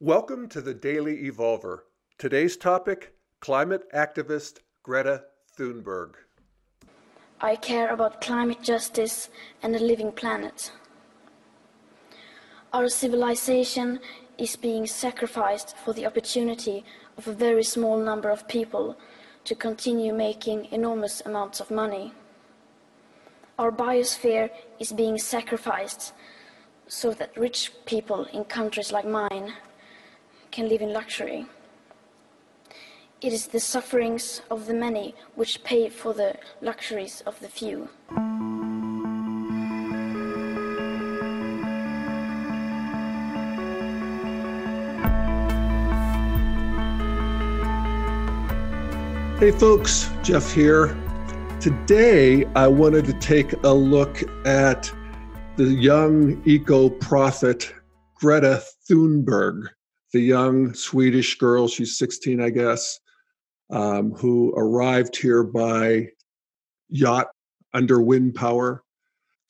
Welcome to the Daily Evolver. Today's topic climate activist Greta Thunberg. I care about climate justice and a living planet. Our civilization is being sacrificed for the opportunity of a very small number of people to continue making enormous amounts of money. Our biosphere is being sacrificed so that rich people in countries like mine can live in luxury. It is the sufferings of the many which pay for the luxuries of the few. Hey folks, Jeff here. Today I wanted to take a look at the young eco prophet Greta Thunberg, the young Swedish girl, she's 16, I guess, um, who arrived here by yacht under wind power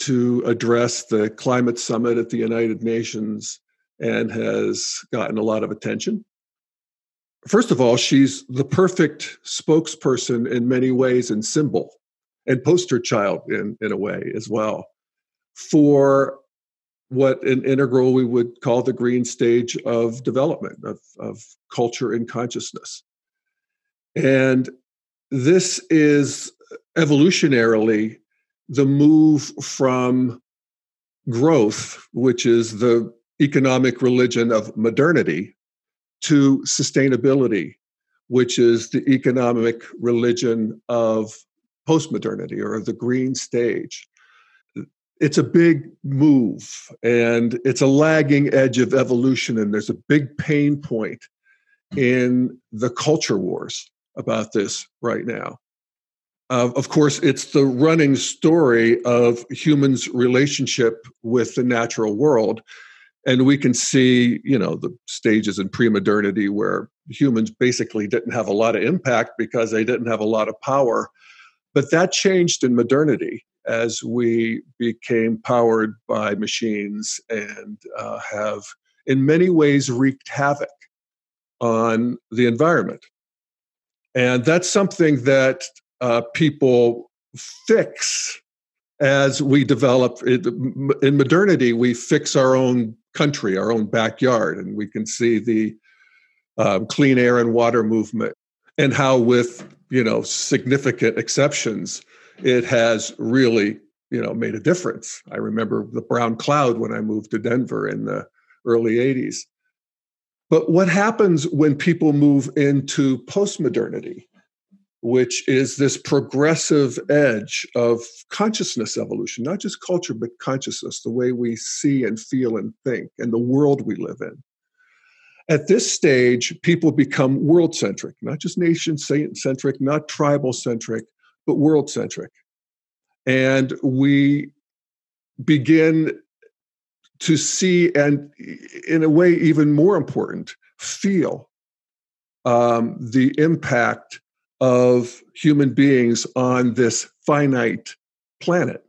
to address the climate summit at the United Nations and has gotten a lot of attention. First of all, she's the perfect spokesperson in many ways and symbol and poster child in, in a way as well for what an integral we would call the green stage of development of, of culture and consciousness. And this is evolutionarily the move from growth, which is the economic religion of modernity, to sustainability, which is the economic religion of postmodernity or the green stage. It's a big move and it's a lagging edge of evolution, and there's a big pain point in the culture wars about this right now. Uh, of course, it's the running story of humans' relationship with the natural world and we can see you know the stages in pre-modernity where humans basically didn't have a lot of impact because they didn't have a lot of power but that changed in modernity as we became powered by machines and uh, have in many ways wreaked havoc on the environment. And that's something that uh, people fix as we develop in modernity we fix our own country, our own backyard, and we can see the um, clean air and water movement, and how, with you know significant exceptions, it has really you know made a difference. I remember the brown cloud when I moved to Denver in the early '80s. But what happens when people move into postmodernity? which is this progressive edge of consciousness evolution, not just culture, but consciousness, the way we see and feel and think, and the world we live in. At this stage, people become world centric, not just nation centric, not tribal centric, but world centric. And we begin to see, and in a way, even more important, feel um, the impact of human beings on this finite planet.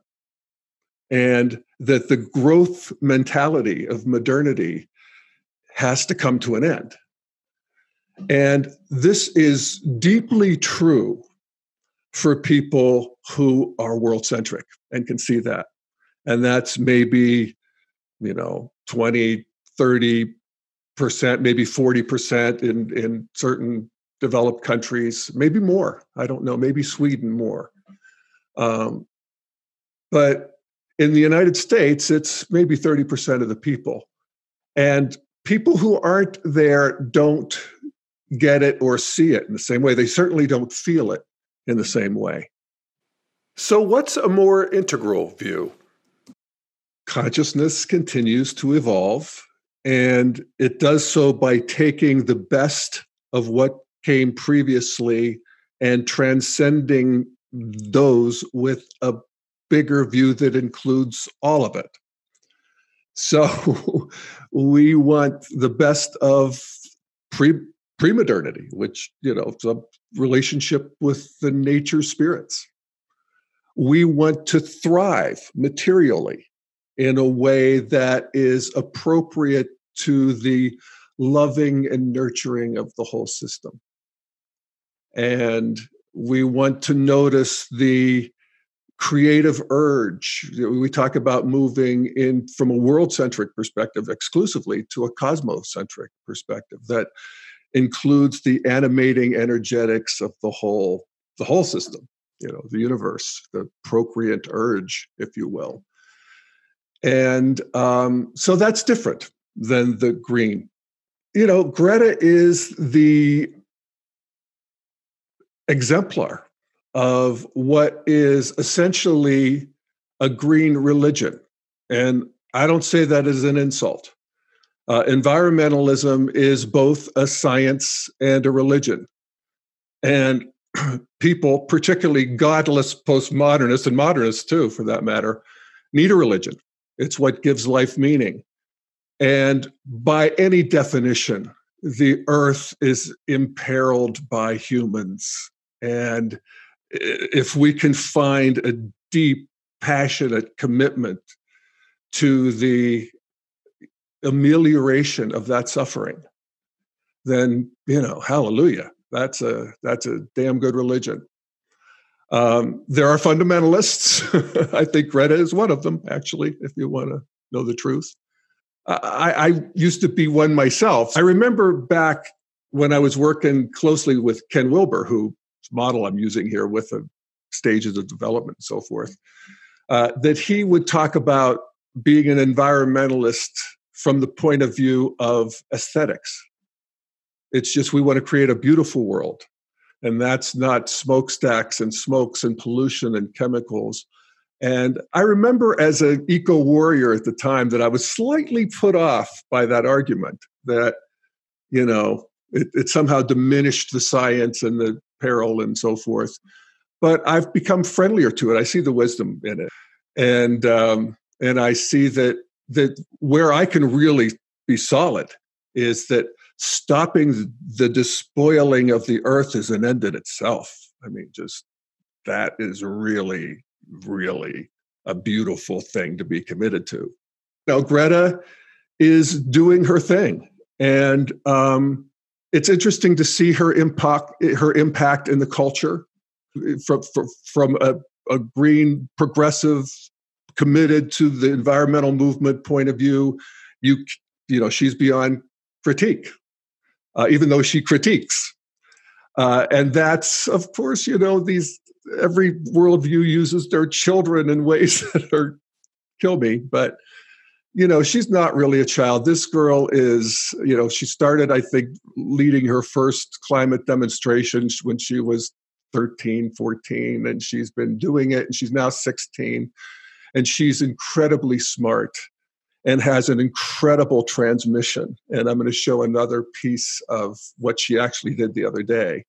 And that the growth mentality of modernity has to come to an end. And this is deeply true for people who are world centric and can see that. And that's maybe, you know, 20, 30 percent, maybe 40 percent in, in certain developed countries, maybe more. I don't know, maybe Sweden more. Um, but in the United States, it's maybe 30% of the people. And people who aren't there don't get it or see it in the same way. They certainly don't feel it in the same way. So, what's a more integral view? Consciousness continues to evolve, and it does so by taking the best of what came previously and transcending those with a bigger view that includes all of it. So we want the best of pre pre-modernity, which you know, the relationship with the nature spirits. We want to thrive materially in a way that is appropriate to the loving and nurturing of the whole system. And we want to notice the creative urge. We talk about moving in from a world centric perspective exclusively to a cosmocentric perspective that includes the animating energetics of the whole the whole system you know the universe the procreant urge if you will and um, so that's different than the green you know greta is the exemplar of what is essentially a green religion. And I don't say that as an insult. Uh, environmentalism is both a science and a religion. And people, particularly godless postmodernists and modernists too, for that matter, need a religion. It's what gives life meaning. And by any definition, the earth is imperiled by humans. And if we can find a deep, passionate commitment to the amelioration of that suffering, then you know, hallelujah. That's a that's a damn good religion. Um, there are fundamentalists. I think Greta is one of them, actually, if you want to know the truth. I, I used to be one myself. I remember back when I was working closely with Ken Wilber, who model I'm using here with the stages of development and so forth, uh, that he would talk about being an environmentalist from the point of view of aesthetics. It's just we want to create a beautiful world. And that's not smokestacks and smokes and pollution and chemicals. And I remember as an eco warrior at the time that I was slightly put off by that argument that, you know, it, it somehow diminished the science and the peril and so forth. But I've become friendlier to it. I see the wisdom in it, and um, and I see that that where I can really be solid is that stopping the despoiling of the earth is an end in itself. I mean, just that is really, really a beautiful thing to be committed to. Now, Greta is doing her thing, and um, it's interesting to see her impact her impact in the culture from from, from a, a green progressive committed to the environmental movement point of view you you know she's beyond critique uh, even though she critiques uh, and that's of course you know these every worldview uses their children in ways that are kill me but you know, she's not really a child. This girl is, you know, she started, I think, leading her first climate demonstrations when she was 13, 14, and she's been doing it, and she's now 16. And she's incredibly smart and has an incredible transmission. And I'm going to show another piece of what she actually did the other day.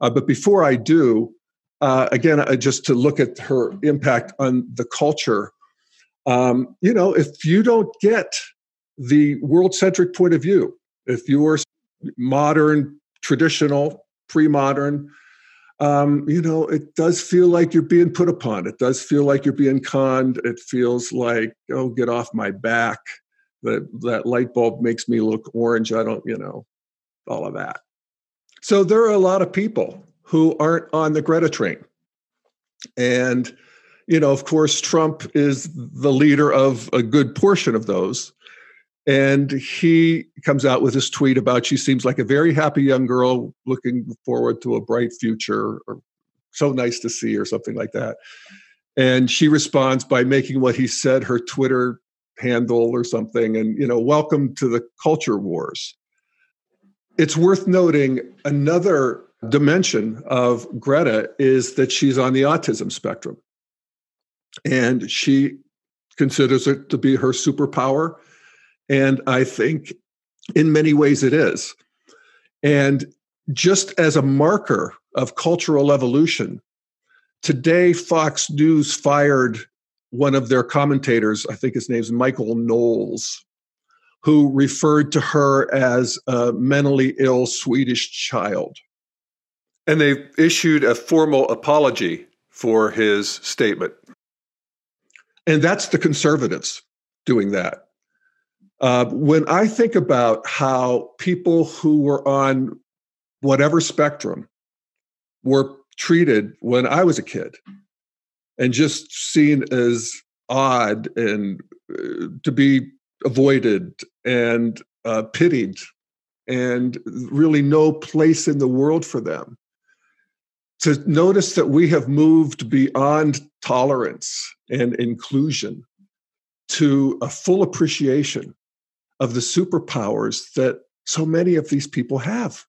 Uh, but before I do, uh, again, uh, just to look at her impact on the culture um, you know, if you don't get the world centric point of view, if you're modern, traditional, pre modern, um, you know, it does feel like you're being put upon. It does feel like you're being conned. It feels like, oh, get off my back. That that light bulb makes me look orange. I don't, you know, all of that. So there are a lot of people who aren't on the Greta train, and you know, of course, Trump is the leader of a good portion of those. And he comes out with this tweet about she seems like a very happy young girl looking forward to a bright future, or so nice to see, or something like that. And she responds by making what he said her Twitter handle or something. And, you know, welcome to the culture wars. It's worth noting another dimension of Greta is that she's on the autism spectrum and she considers it to be her superpower. And I think in many ways it is. And just as a marker of cultural evolution, today Fox News fired one of their commentators, I think his name's Michael Knowles, who referred to her as a mentally ill Swedish child. And they issued a formal apology for his statement. And that's the conservatives doing that. Uh, when I think about how people who were on whatever spectrum were treated when I was a kid and just seen as odd and uh, to be avoided and uh, pitied and really no place in the world for them. To notice that we have moved beyond tolerance and inclusion to a full appreciation of the superpowers that so many of these people have,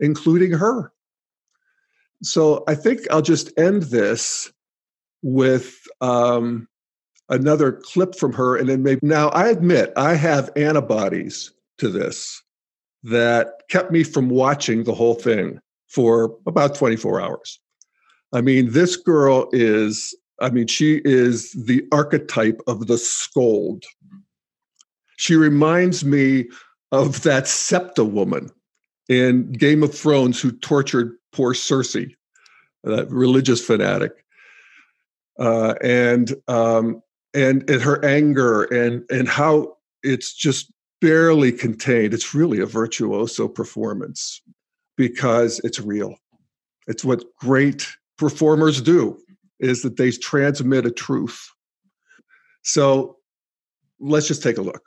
including her. So I think I'll just end this with um, another clip from her, and then maybe now I admit I have antibodies to this that kept me from watching the whole thing for about 24 hours. I mean, this girl is, I mean, she is the archetype of the scold. She reminds me of that Septa woman in Game of Thrones who tortured poor Cersei, that religious fanatic. Uh, and um, and and her anger and and how it's just barely contained. It's really a virtuoso performance because it's real. It's what great performers do is that they transmit a truth. So let's just take a look.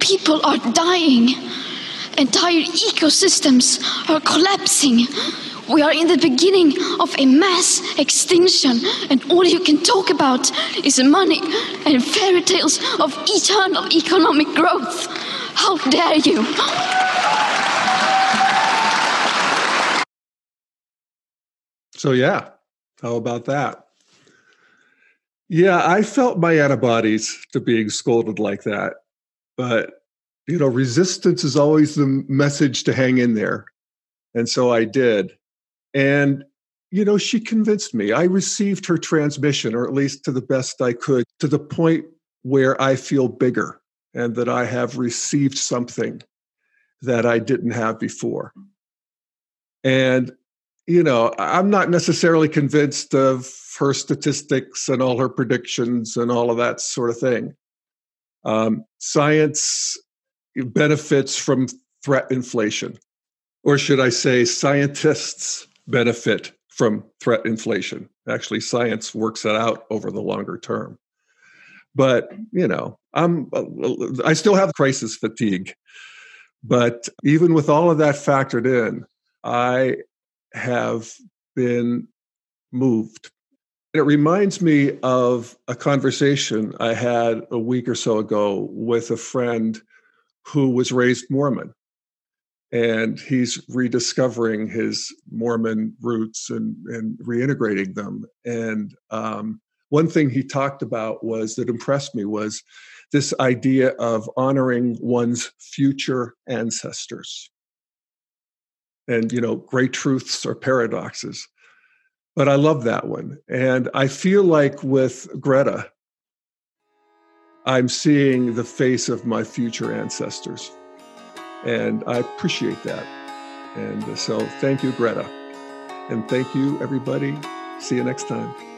people are dying, entire ecosystems are collapsing. We are in the beginning of a mass extinction, and all you can talk about is money and fairy tales of eternal economic growth. How dare you! So, yeah, how about that? Yeah, I felt my antibodies to being scolded like that. But, you know, resistance is always the message to hang in there. And so I did. And, you know, she convinced me. I received her transmission, or at least to the best I could, to the point where I feel bigger and that I have received something that I didn't have before. And you know, I'm not necessarily convinced of her statistics and all her predictions and all of that sort of thing. Um, science benefits from threat inflation, or should I say, scientists benefit from threat inflation. Actually, science works it out over the longer term. But you know, I'm I still have crisis fatigue. But even with all of that factored in, I have been moved. It reminds me of a conversation I had a week or so ago with a friend who was raised Mormon. And he's rediscovering his Mormon roots and, and reintegrating them. And um, one thing he talked about was that impressed me was this idea of honoring one's future ancestors and you know great truths or paradoxes but i love that one. And i feel like with greta i'm seeing the face of my future ancestors. And i appreciate that. And uh, so thank you greta. And thank you everybody. See you next time